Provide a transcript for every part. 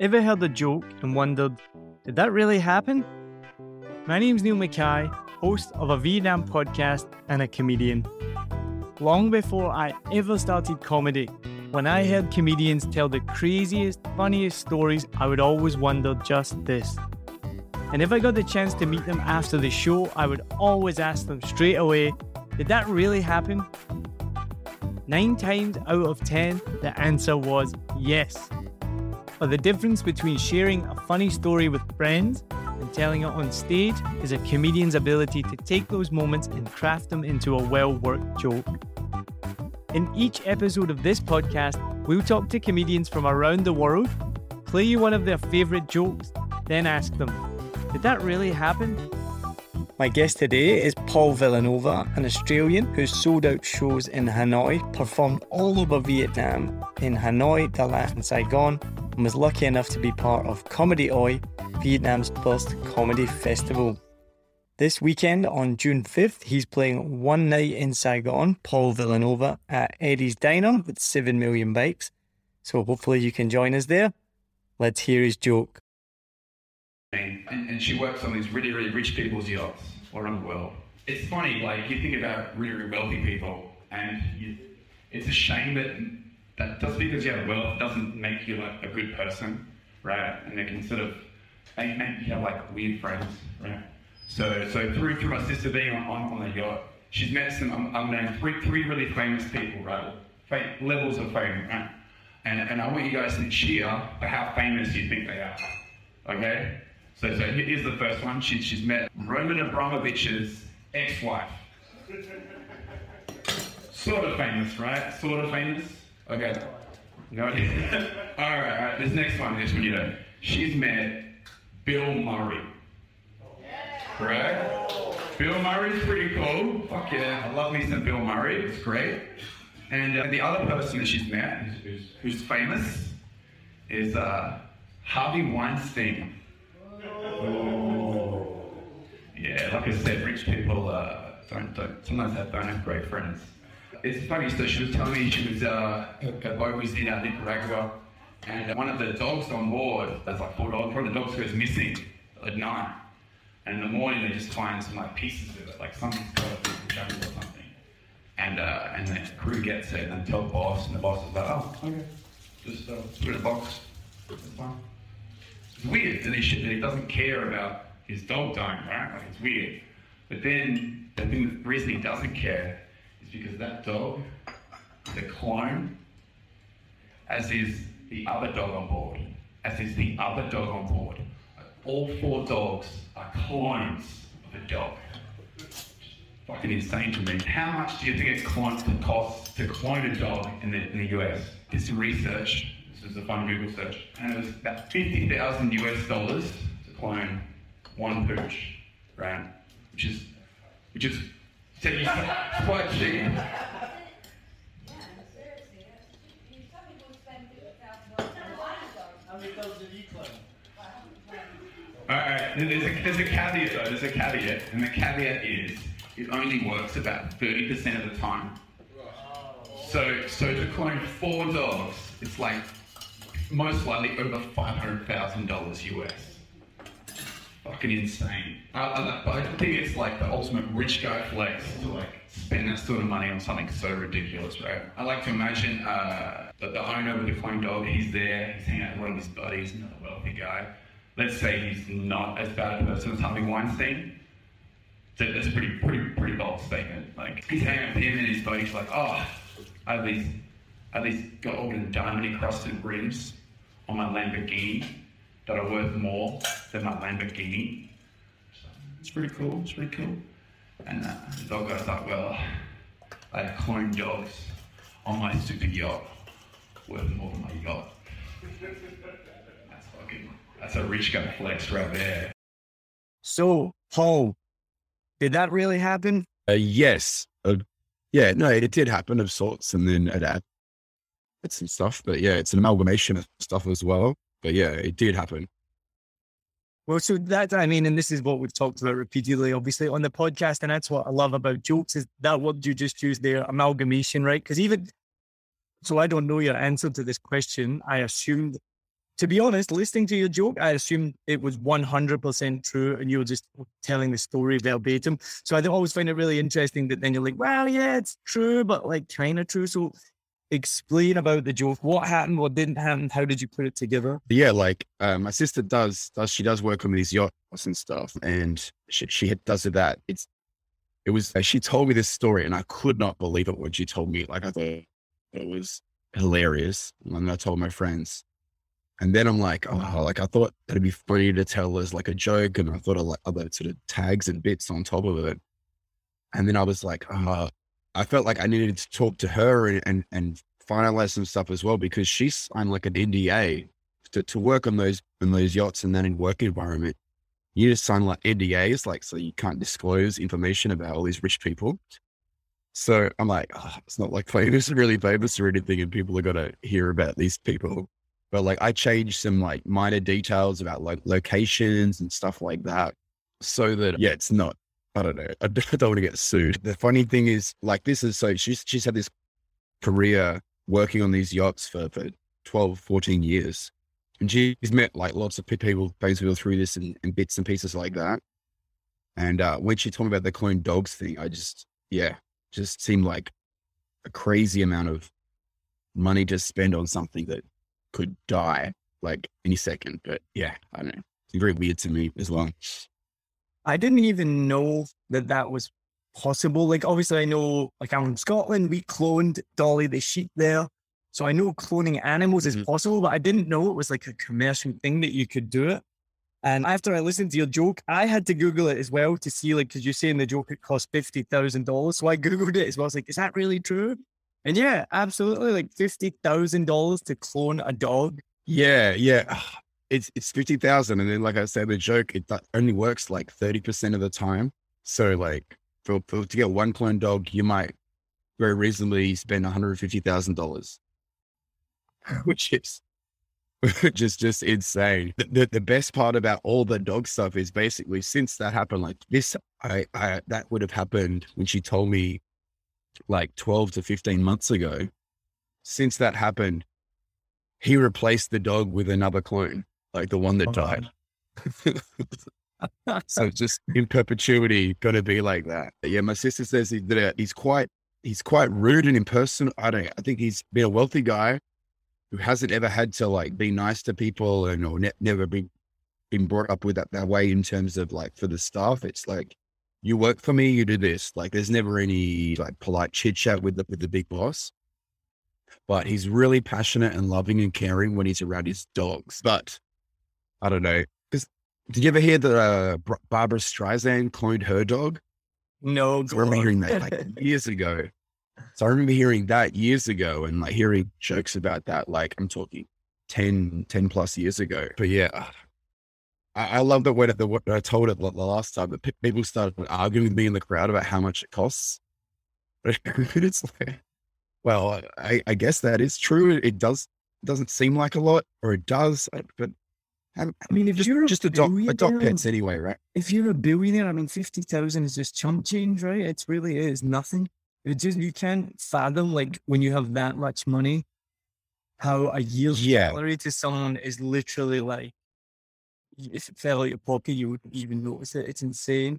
Ever heard a joke and wondered, did that really happen? My name's Niall Mackay, host of a Vietnam podcast and a comedian. Long before I ever started comedy, when I heard comedians tell the craziest, funniest stories, I would always wonder just this. And if I got the chance to meet them after the show, I would always ask them straight away, did that really happen? Nine times out of ten, the answer was yes. But the difference between sharing a funny story with friends and telling it on stage is a comedian's ability to take those moments and craft them into a well worked joke. In each episode of this podcast, we'll talk to comedians from around the world, play you one of their favourite jokes, then ask them, Did that really happen? My guest today is Paul Villanova, an Australian who's sold out shows in Hanoi, performed all over Vietnam, in Hanoi, Dalat Saigon, and was lucky enough to be part of Comedy Oi, Vietnam's first comedy festival. This weekend on June 5th, he's playing one night in Saigon, Paul Villanova, at Eddie's Diner with 7 million bikes. So hopefully you can join us there. Let's hear his joke. And, and she works on these really, really rich people's yachts around the world. It's funny, like you think about really, really wealthy people, and you, it's a shame that that just because you have wealth doesn't make you like a good person, right? And they can sort of they make you have like weird friends, right? So, so through through my sister being on, on, on the yacht, she's met some I'm, I'm named three three really famous people, right? Levels of fame, right? And and I want you guys to cheer for how famous you think they are, okay? So, so here's the first one. She, she's met Roman Abramovich's ex-wife. Sort of famous, right? Sort of famous. Okay. No. all right, all right. This next one, this one you know. She's met Bill Murray. Correct? Bill Murray's pretty cool. Fuck yeah. I love me some Bill Murray. It's great. And uh, the other person that she's met, who's, who's famous, is uh, Harvey Weinstein. Oh. Yeah, like I said, rich people uh, don't, don't sometimes have, don't have great friends. It's funny, so she was telling me she was, uh, boat was in uh, Nicaragua, and one of the dogs on board, there's like four dogs, one of the dogs goes missing at night. And in the morning they just find some like pieces of it, like something's got it in the jungle or something. And uh, and the crew gets it and tell the boss, and the boss is like, oh, okay, just uh, put it in a box, it's fine. It's weird that he, should, that he doesn't care about his dog dying, right? Like it's weird. But then the thing that he doesn't care is because that dog is a clone, as is the other dog on board, as is the other dog on board. All four dogs are clones of a dog. Fucking insane to me. How much do you think it costs to clone a dog in the, in the US? Some research. This is a fun Google search. And it was about 50,000 US dollars to clone one pooch, right? Which is, which is, quite cheap. All right, there's a, there's a caveat though, there's a caveat, and the caveat is it only works about 30% of the time. So, so to clone four dogs, it's like most likely over $500,000 US. Fucking insane. I, I, I think it's like the ultimate rich guy flex to like spend that sort of money on something so ridiculous, right? I like to imagine uh, that the owner of the clone dog, he's there, he's hanging out with one of his buddies, another wealthy guy. Let's say he's not as bad a person as Harvey Weinstein. So that's a pretty, pretty, pretty bold statement. Like he's hanging with him and his buddy's like, oh, I have these, I have these gold and diamond encrusted rims on my Lamborghini that are worth more than my Lamborghini. So it's pretty cool. It's pretty cool. And uh, the dog guy's like, well, I have cloned dogs on my super yacht worth more than my yacht. That's fucking, that's a rich guy flex right there. So, Paul, did that really happen? Uh, yes. Uh, yeah, no, it did happen of sorts. And then it had some stuff, but yeah, it's an amalgamation of stuff as well. But yeah, it did happen. Well, so that, I mean, and this is what we've talked about repeatedly, obviously, on the podcast. And that's what I love about jokes is that word you just used there, amalgamation, right? Because even, so I don't know your answer to this question. I assumed to be honest, listening to your joke, I assumed it was 100% true and you were just telling the story verbatim. So I always find it really interesting that then you're like, well, yeah, it's true, but like kind of true. So explain about the joke. What happened? What didn't happen? How did you put it together? Yeah, like uh, my sister does, does she does work on these yachts and stuff, and she, she does that. It's it was she told me this story, and I could not believe it when she told me. Like I thought it was hilarious, and I told my friends. And then I'm like, oh, like I thought that'd be funny to tell as like a joke, and I thought of like other sort of tags and bits on top of it. And then I was like, oh, I felt like I needed to talk to her and and, and finalize some stuff as well because she signed like an NDA to, to work on those on those yachts and then in work environment. You just sign like NDAs, like so you can't disclose information about all these rich people. So I'm like, oh, it's not like famous, really famous or anything, and people are gonna hear about these people but like I changed some like minor details about like locations and stuff like that so that, yeah, it's not, I don't know. I don't, want to get sued. The funny thing is like, this is so she's, she's had this career working on these yachts for, for 12, 14 years. And she's met like lots of people basically through this and, and bits and pieces like that. And uh, when she told me about the clone dogs thing, I just, yeah, just seemed like a crazy amount of money to spend on something that could die like any second. But yeah, I don't know. It's very weird to me as well. I didn't even know that that was possible. Like, obviously, I know, like, I'm from Scotland. We cloned Dolly the sheep there. So I know cloning animals is mm-hmm. possible, but I didn't know it was like a commercial thing that you could do it. And after I listened to your joke, I had to Google it as well to see, like, because you're saying the joke it cost $50,000. So I Googled it as well. I was like, is that really true? And yeah, absolutely, like fifty thousand dollars to clone a dog. Yeah, yeah, it's it's fifty thousand, and then like I said, the joke it only works like thirty percent of the time. So like for, for to get one clone dog, you might very reasonably spend one hundred fifty thousand dollars, which is is just insane. The, the, the, best part about all the dog stuff is basically since that happened, like this, I, I that would have happened when she told me like 12 to 15 months ago, since that happened, he replaced the dog with another clone, like the one that oh, died. so just in perpetuity, got to be like that. Yeah, my sister says he, that he's quite he's quite rude and impersonal. I don't. I think he's been a wealthy guy who hasn't ever had to like be nice to people and or ne- never been been brought up with that that way in terms of like for the staff. It's like you work for me, you do this. Like there's never any like polite chit chat with the with the big boss. But he's really passionate and loving and caring when he's around his dogs. But I don't know. Because did you ever hear that uh, Barbra Streisand cloned her dog? No, I remember hearing that like years ago. So I remember hearing that years ago and like hearing jokes about that. Like I'm talking 10, 10 plus years ago. But yeah, I, I love the way that the, I told it the last time that people started arguing with me in the crowd about how much it costs. it's like, well, I, I guess that is true. It does doesn't seem like a lot, or it does, but Um, I, mean, if just, you're just a dog, a dog pets anyway, right? If you're a billionaire, I mean, fifty thousand is just chump change, right? It really is nothing. It just you can't fathom like when you have that much money, how a year's yeah. salary to someone is literally like if it fell out your pocket, you wouldn't even notice it. It's insane.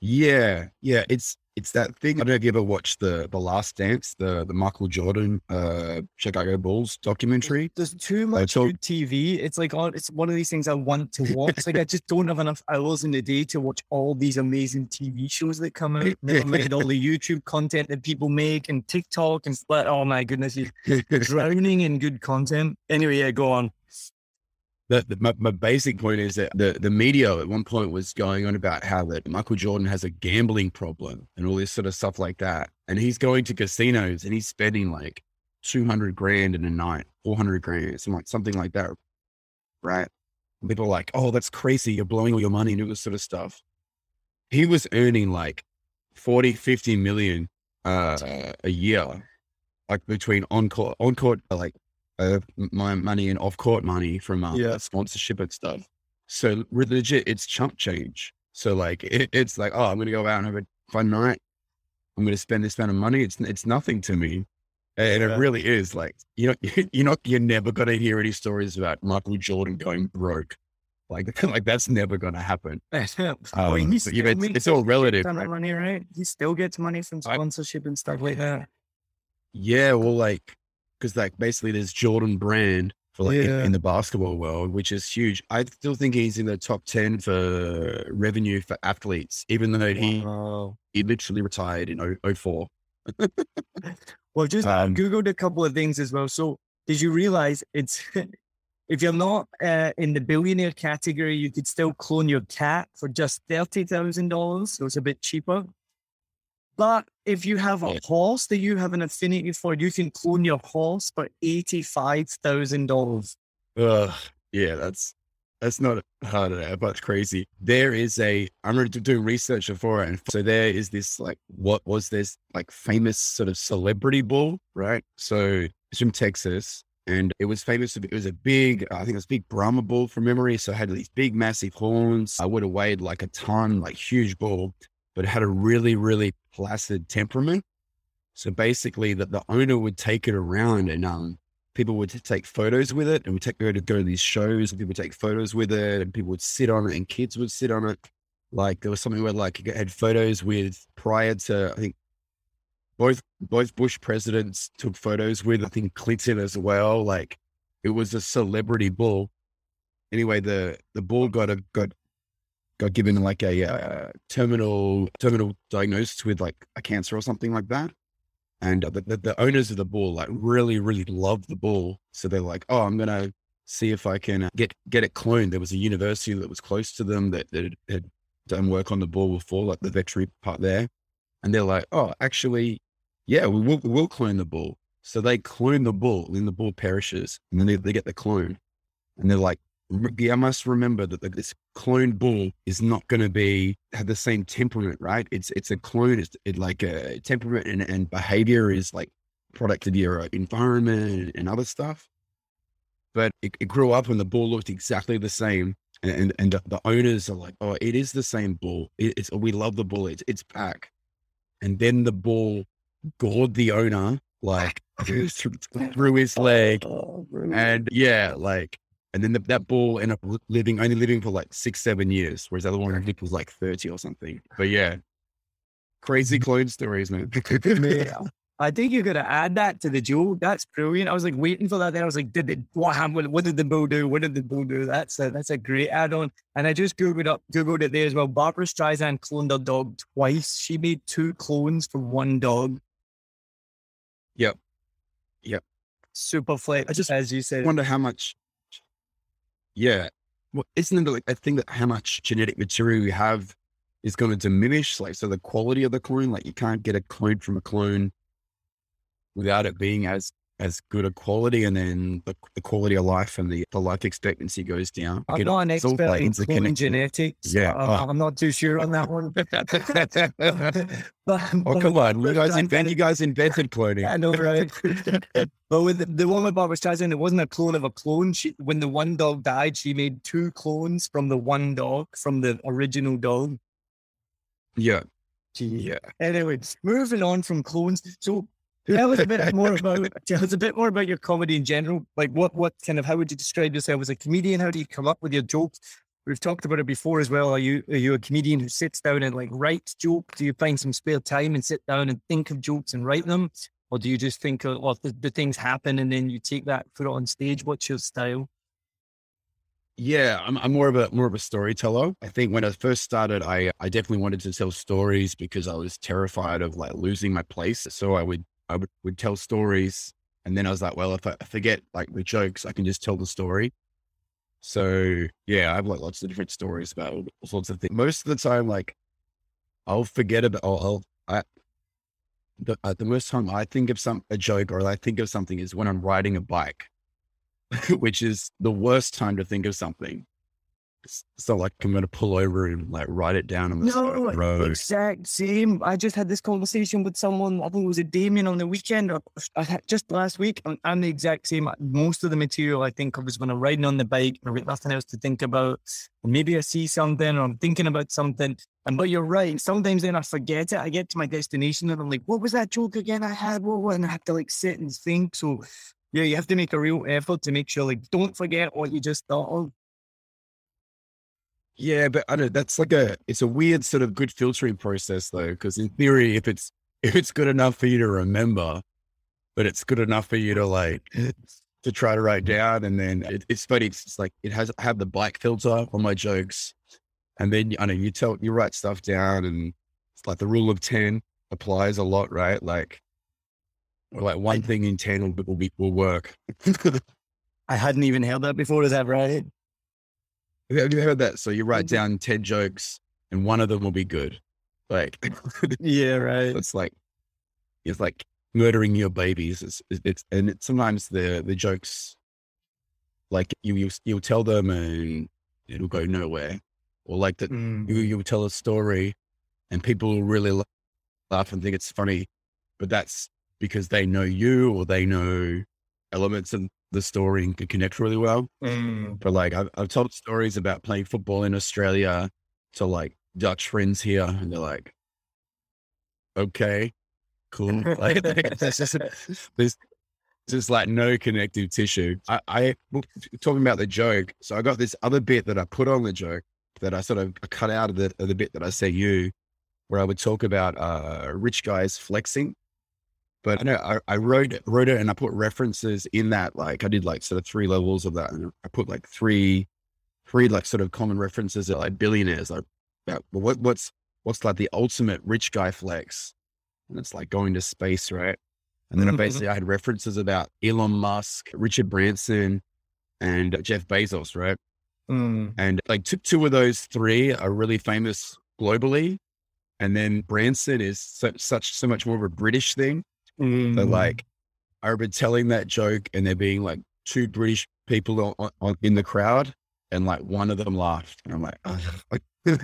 Yeah, yeah, it's it's that thing. I don't know if you ever watched the the Last Dance, the the Michael Jordan uh Chicago Bulls documentary. There's, too much talk- good TV. It's like oh, it's one of these things I want to watch. like I just don't have enough hours in the day to watch all these amazing TV shows that come out. Never mind all the YouTube content that people make and TikTok and stuff. Oh my goodness, you're drowning in good content. Anyway, yeah, go on the, the my, my, basic point is that the, the media at one point was going on about how that Michael Jordan has a gambling problem and all this sort of stuff like that. And he's going to casinos and he's spending like 200 grand in a night, 400 grand, something like, something like that. Right. And people are like, oh, that's crazy. You're blowing all your money and all this sort of stuff. He was earning like 40, 50 million uh, a year, like between on court, on court, like uh, my money and off court money from uh, yeah. sponsorship and stuff. So legit, it's chump change. So like it, it's like, oh, I'm gonna go out and have a fun night. I'm gonna spend this amount of money. It's it's nothing to me. And Yeah. it really is like you know you're not you're never gonna hear any stories about Michael Jordan going broke. Like like that's never gonna happen. Oh, Um, he but still it's, it's all relative. right? money, right? He still gets money from I- sponsorship and stuff like that. Yeah, well, like because like basically there's Jordan Brand for like in- Yeah. in, the basketball world, which is huge. I still think he's in the top ten for revenue for athletes, even though he Wow. he literally retired in 0- 04. Well, just Um, googled a couple of things as well. So, did you realize it's if you're not uh, in the billionaire category, you could still clone your cat for just thirty thousand dollars, so it's a bit cheaper. But if you have a horse that you have an affinity for, you can clone your horse for eighty-five thousand dollars. Ugh, yeah, that's that's not hard at all, but it's crazy. There is a I'm really doing research for it, and so there is this like what was this like famous sort of celebrity bull, right? So it's from Texas, and it was famous. It was a big, I think it was a big Brahma bull from memory. So it had these big, massive horns. I would have weighed like a ton, like huge bull, but it had a really, really placid temperament. So basically, that the owner would take it around and um people would take photos with it and we take go to go to these shows and people would take photos with it and people would sit on it and kids would sit on it. Like there was something where like you had photos with prior to I think both both Bush presidents took photos with I think Clinton as well. Like it was a celebrity bull. Anyway, the the bull got a got got given like a uh, terminal terminal diagnosis with like a cancer or something like that. And the, the, the owners of the bull like really, really love the bull. So they're like, oh, I'm to see if I can uh, get, get it cloned. There was a university that was close to them that, that had done work on the bull before, like the veterinary part there. And they're like, oh, actually, yeah, we will, we will clone the bull. So they clone the bull, then the bull perishes, and then they, they get the clone. And they're like, "Rem- yeah, I must remember that the- this cloned bull is not going to be have the same temperament, right? It's it's a clone. It's it like a temperament and, and behavior is like product of your uh, environment and, other stuff. But it, it grew up and the bull looked exactly the same. And, and, and the, the owners are like, oh, it is the same bull. It, it's we love the bull. It's it's back. And then the bull gored the owner like through, through his leg. Oh, And yeah, like, and then the, that bull ended up living, only living for like six, seven years, whereas the other one I think was like 30 or something. But yeah, crazy mm-hmm. clone stories, man. I think you're going to add that to the jewel. That's brilliant. I was like waiting for that. Then I was like, did it, what happened? What did the bull do? What did the bull do? That's a, that's a great add on. And I just Googled up, Googled it there as well. Barbra Streisand cloned her dog twice. She made two clones for one dog. Yep. Yep. Super flex. I just as you said. wonder how much, yeah. Well, isn't it like, I think that how much genetic material you have is going to diminish? Like, so the quality of the clone, like you can't get a clone from a clone without it being as as good a quality, and then the, the quality of life and the, the life expectancy goes down. I'm not an expert like in genetics. Yeah, I'm, oh. I'm not too sure on that one. but, Oh come on, you guys invent, you guys invented cloning. I know, right? but with the, the one with Barbra Streisand, it wasn't a clone of a clone. She, when the one dog died, she made two clones from the one dog, from the original dog. Yeah, yeah. Anyway, moving on from clones. So tell us a bit more about tell us a bit more about your comedy in general. Like what what kind of how would you describe yourself as a comedian? How do you come up with your jokes? We've talked about it before as well. Are you are you a comedian who sits down and like writes jokes? Do you find some spare time and sit down and think of jokes and write them? Or do you just think of or the, the things happen and then you take that, put it on stage? What's your style? Yeah, I'm, I'm more of a more of a storyteller. I think when I first started, I I definitely wanted to tell stories because I was terrified of like losing my place. So I would I would, would tell stories, and then I was like, well, if I forget like the jokes, I can just tell the story. So yeah, I have like lots of different stories about all sorts of things. Most of the time, like I'll forget about. I'll, I the uh, the most time I think of some a joke or I think of something is when I'm riding a bike, which is the worst time to think of something it's, not like I'm going to pull over and like write it down on the No, road. exact same. I just had this conversation with someone. I think it was a Damien on the weekend or just last week. I'm, I'm the exact same. Most of the material I think of is when I'm riding on the bike and I've got nothing else to think about. Maybe I see something or I'm thinking about something. And but you're right. Sometimes then I forget it. I get to my destination and I'm like, what was that joke again I had? What was-" and I have to like sit and think. So yeah, you have to make a real effort to make sure like don't forget what you just thought of. Yeah, but I don't. That's like a. It's a weird sort of good filtering process though, because in theory, if it's if it's good enough for you to remember, but it's good enough for you to like to try to write down, and then it, it's funny. It's, like it has I have the black filter on my jokes, and then I know you tell you write stuff down, and it's like the rule of ten applies a lot, right? Like, or like one thing in ten will will, be, will work. I hadn't even heard that before. Is that right? Have you heard that? So you write down 10 jokes and one of them will be good. Like, Yeah, right. it's like, it's like murdering your babies. It's, it's, and it's sometimes the, the jokes, like you, you, you'll tell them and it'll go nowhere. Or like that Mm. you, you'll tell a story and people will really laugh and think it's funny, but that's because they know you or they know elements of the story and can connect really well. Mm. But like I've, I've told stories about playing football in Australia to like Dutch friends here, and they're like, "Okay, cool." Like there's just there's just like no connective tissue. I, I talking about the joke. So I got this other bit that I put on the joke that I sort of cut out of the of the bit that I say you, where I would talk about uh, rich guys flexing. But I know I, I wrote it, wrote it and I put references in that. Like I did like sort of three levels of that, and I put like three, three like sort of common references that like billionaires. Like about what what's what's like the ultimate rich guy flex, and it's like going to space, right? And then I basically I had references about Elon Musk, Richard Branson, and Jeff Bezos, right? Mm. And like two, two of those three are really famous globally. And then Branson is such, such so much more of a British thing. Mm. So like I remember telling that joke and there being like two British people on, on, in the crowd and like one of them laughed. And I'm like, oh, like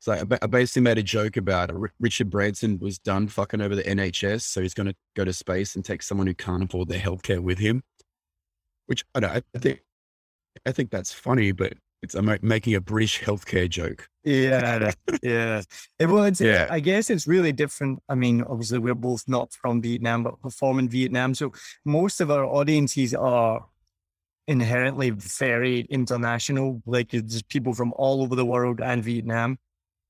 so I, I basically made a joke about Ri- Richard Branson was done fucking over the NHS. So he's going to go to space and take someone who can't afford their healthcare with him, which I don't, I think, I think that's funny, but it's I'm making a British healthcare joke. Yeah, yeah. It was. Yeah. I guess it's really different. I mean, obviously, we're both not from Vietnam, but perform in Vietnam. So most of our audiences are inherently very international. Like there's people from all over the world and Vietnam.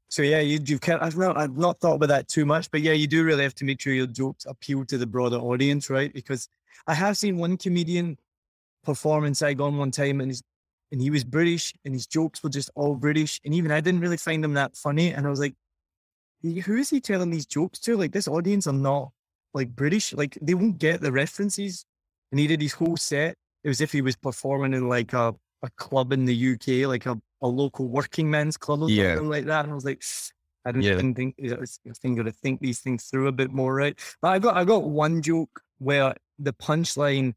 So yeah, you you can I've not I've not thought about that too much, but yeah, you do really have to make sure your jokes appeal to the broader audience, right? Because I have seen one comedian perform in Saigon one time, and he's and he was British, and his jokes were just all British, and even I didn't really find them that funny, and I was like, who is he telling these jokes to? Like this audience are not like British, like they won't get the references. And he did his whole set. It was if he was performing in like a, a club in the UK, like a, a local working men's club or Yeah. something like that. And I was like, I didn't, Yeah. didn't think I was thinking to think these things through a bit more, right? But I got I got one joke where the punchline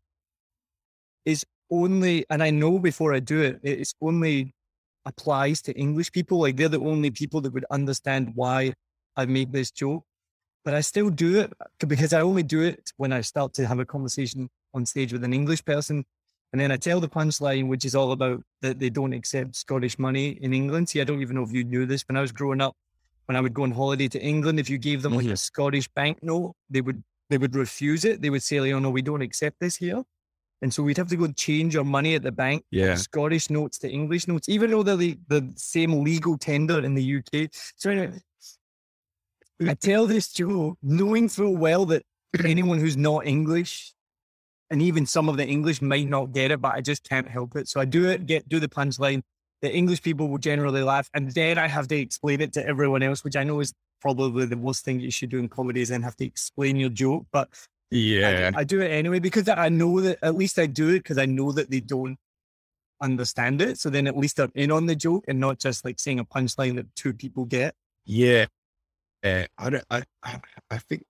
is only, and I know before I do it, it's only applies to English people. Like they're the only people that would understand why I make this joke. But I still do it because I only do it when I start to have a conversation on stage with an English person. And then I tell the punchline, which is all about that they don't accept Scottish money in England. See, I don't even know if you knew this. When I was growing up, when I would go on holiday to England, if you gave them like a mm-hmm. Scottish banknote, they would they would refuse it. They would say, "Oh no, we don't accept this here." And so we'd have to go and change our money at the bank Yeah. Scottish notes to English notes, even though they're the, the same legal tender in the UK. So anyway, I tell this joke knowing full well that anyone who's not English and even some of the English might not get it, but I just can't help it. So I do it, get do the punchline. The English people will generally laugh, and then I have to explain it to everyone else, which I know is probably the worst thing you should do in comedy is then have to explain your joke. But Yeah. I do it anyway because I know that at least I do it because I know that they don't understand it. So then at least I'm in on the joke and not just like saying a punchline that two people get. Yeah. Yeah. I don't, I, I, I think,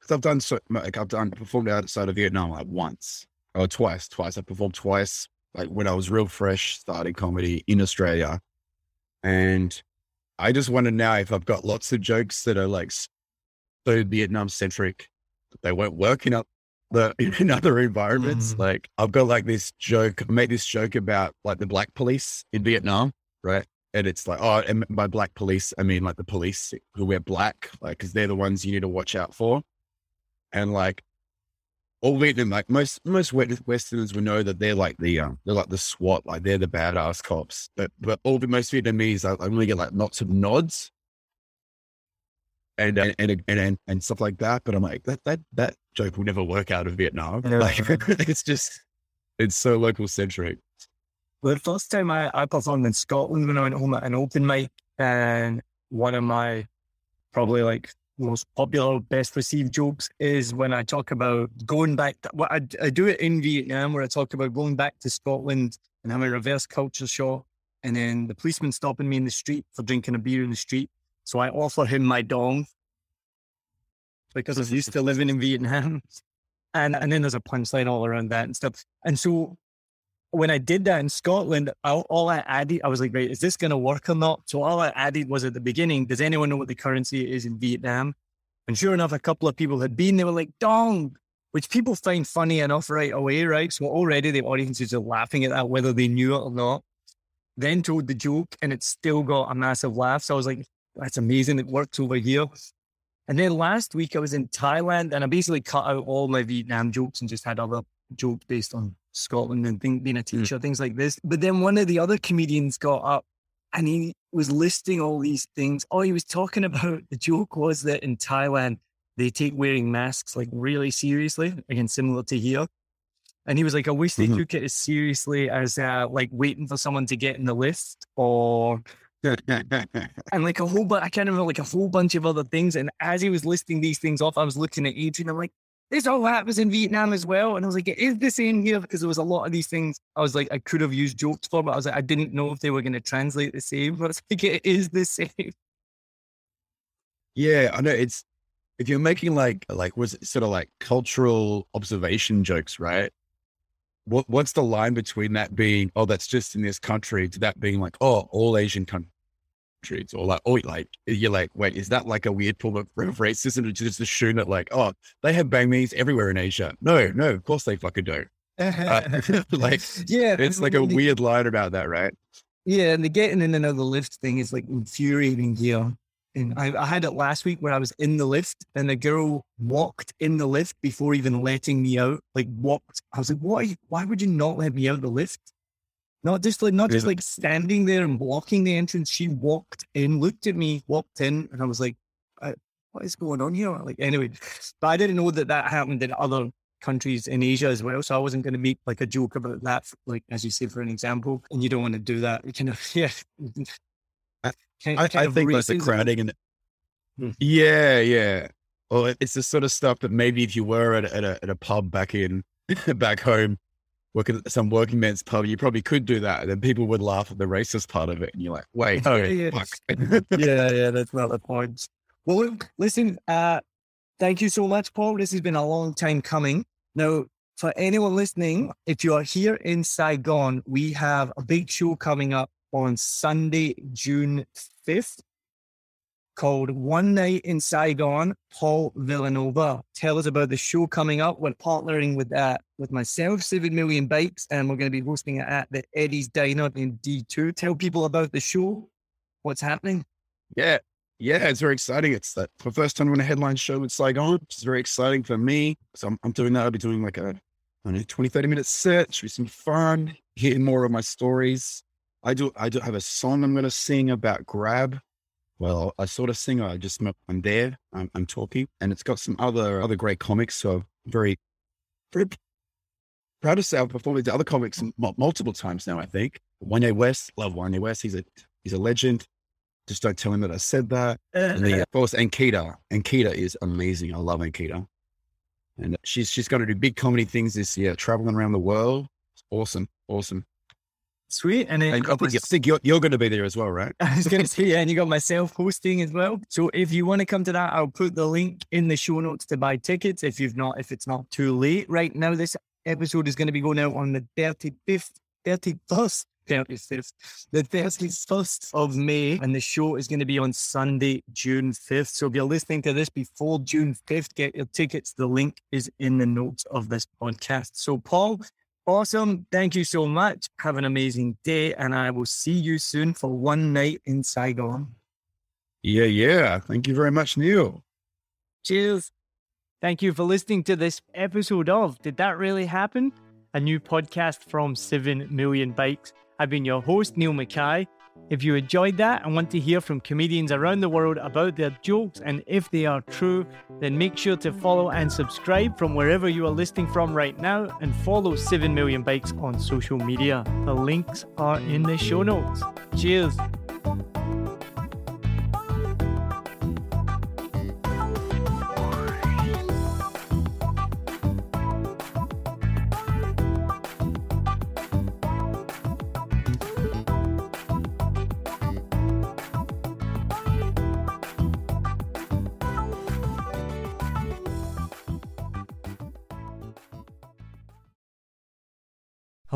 because I've done so, like I've done, performed outside of Vietnam like once or twice, twice. I performed twice like when I was real fresh starting comedy in Australia. And I just wonder now if I've got lots of jokes that are like so Vietnam centric, they weren't working up the, in other environments. Mm. Like I've got like this joke, I made this joke about like the black police in Vietnam, right? And it's like, oh, and by black police, I mean like the police who wear black, like, cause they're the ones you need to watch out for. And like, all Vietnam, like most most Westerners will know that they're like the um, they're like the SWAT, like they're the badass cops. But but all the most Vietnamese, I, I only get like lots of nods and and, and and and stuff like that. But I'm like that that that joke will never work out of Vietnam. Like it's just it's so local centric. Well, the first time I, I performed in Scotland when I went home at an open mic, and one of my probably like most popular, best received jokes is when I talk about going back. To, well, I, I do it in Vietnam where I talk about going back to Scotland and having a reverse culture shock, and then the policeman stopping me in the street for drinking a beer in the street. So I offer him my dong because I used to living in Vietnam. And and then there's a punchline all around that and stuff. And so when I did that in Scotland, all, all I added, I was like, right, is this going to work or not? So all I added was at the beginning, does anyone know what the currency is in Vietnam? And sure enough, a couple of people had been, they were like, dong, which people find funny enough right away, right? So already the audiences are laughing at that, whether they knew it or not. Then told the joke and it still got a massive laugh. So I was like, that's amazing. It works over here. And then last week I was in Thailand and I basically cut out all my Vietnam jokes and just had other jokes based on Scotland and think, being a hmm. teacher, mm. things like this. But then one of the other comedians got up and he was listing all these things. Oh, he was talking about the joke was that in Thailand, they take wearing masks like really seriously, again, similar to here. And he was like, I wish they mm-hmm. took it as seriously as uh, like waiting for someone to get in the lift or and like a whole bunch, I can't remember like a whole bunch of other things. And as he was listing these things off, I was looking at Adrian. I'm like, this all happens in Vietnam as well. And I was like, it is the same here because there was a lot of these things I was like, I could have used jokes for, but I was like, I didn't know if they were going to translate the same. But it's like, it is the same. Yeah, I know. It's if you're making like like was it sort of like cultural observation jokes, right? What what's the line between that being oh that's just in this country to that being like oh all Asian countries or like, oh, like you're like, wait, is that like a weird form of racism to just assume that like, oh, they have banh mi's everywhere in Asia? No, no, of course they fucking do. Uh, like, yeah, it's like a weird line about that, right? Yeah, and the getting in another lift thing is like infuriating here. And I, I had it last week where I was in the lift and the girl walked in the lift before even letting me out. Like walked. I was like, why? Why would you not let me out of the lift? Not just like not just like standing there and blocking the entrance. She walked in, looked at me, walked in, and I was like, "What is going on here?" Like anyway, but I didn't know that that happened in other countries in Asia as well. So I wasn't going to make like a joke about that, like as you say, for an example. And you don't want to do that. You kind of yeah. I, kind, I, I think like the crowding and hmm. yeah, yeah. Well, it's the sort of stuff that maybe if you were at a, at a, at a pub back in back home working at some working man's pub, you probably could do that. And then people would laugh at the racist part of it. And you're like, wait, oh, yeah. yeah, yeah, that's not the point. Well, listen, uh, thank you so much, Paul. This has been a long time coming. Now, for anyone listening, if you are here in Saigon, we have a big show coming up on Sunday, June 5th called One Night in Saigon, Paul Villanova. Tell us about the show coming up. We're partnering with that uh, with myself, Seven Million Bikes, and we're going to be hosting it at the Eddie's Diner in D2. Tell people about the show, what's happening. Yeah, yeah, it's very exciting. It's the first time I'm on a headline show with Saigon, which is very exciting for me. So I'm, I'm doing that. I'll be doing like a I know, 20, 30 minute set. Should be some fun, hearing more of my stories. I do I do have a song I'm going to sing about grab well, I sort of sing. I just I'm there. I'm, I'm, talking, and it's got some other other great comics. So very very proud to say I've performed with other comics multiple times now. I think Wanye West, love Wanye West. He's a he's a legend. Just don't tell him that I said that. Eh, and the, eh. of course, Ankita. Ankita is amazing. I love Ankita. And she's she's going to do big comedy things this year, traveling around the world. awesome, awesome. Sweet. And then I think you're, you're going to be there as well, right? I was going to say, yeah, and you got myself hosting as well. So if you want to come to that, I'll put the link in the show notes to buy tickets. If you've not, if it's not too late right now, this episode is going to be going out on the 35th 31st. 35th, the 31st of May, and the show is going to be on Sunday, June 5th. So if you're listening to this before June 5th, get your tickets. The link is in the notes of this podcast. So, Paul, awesome. Thank you so much. Have an amazing day, and I will see you soon for one night in Saigon. Yeah, yeah. Thank you very much, Niall. Cheers. Thank you for listening to this episode of Did That Really Happen? A new podcast from 7 Million Bikes. I've been your host, Niall Mackay. If you enjoyed that and want to hear from comedians around the world about their jokes and if they are true, then make sure to follow and subscribe from wherever you are listening from right now and follow 7 Million Bikes on social media. The links are in the show notes. Cheers.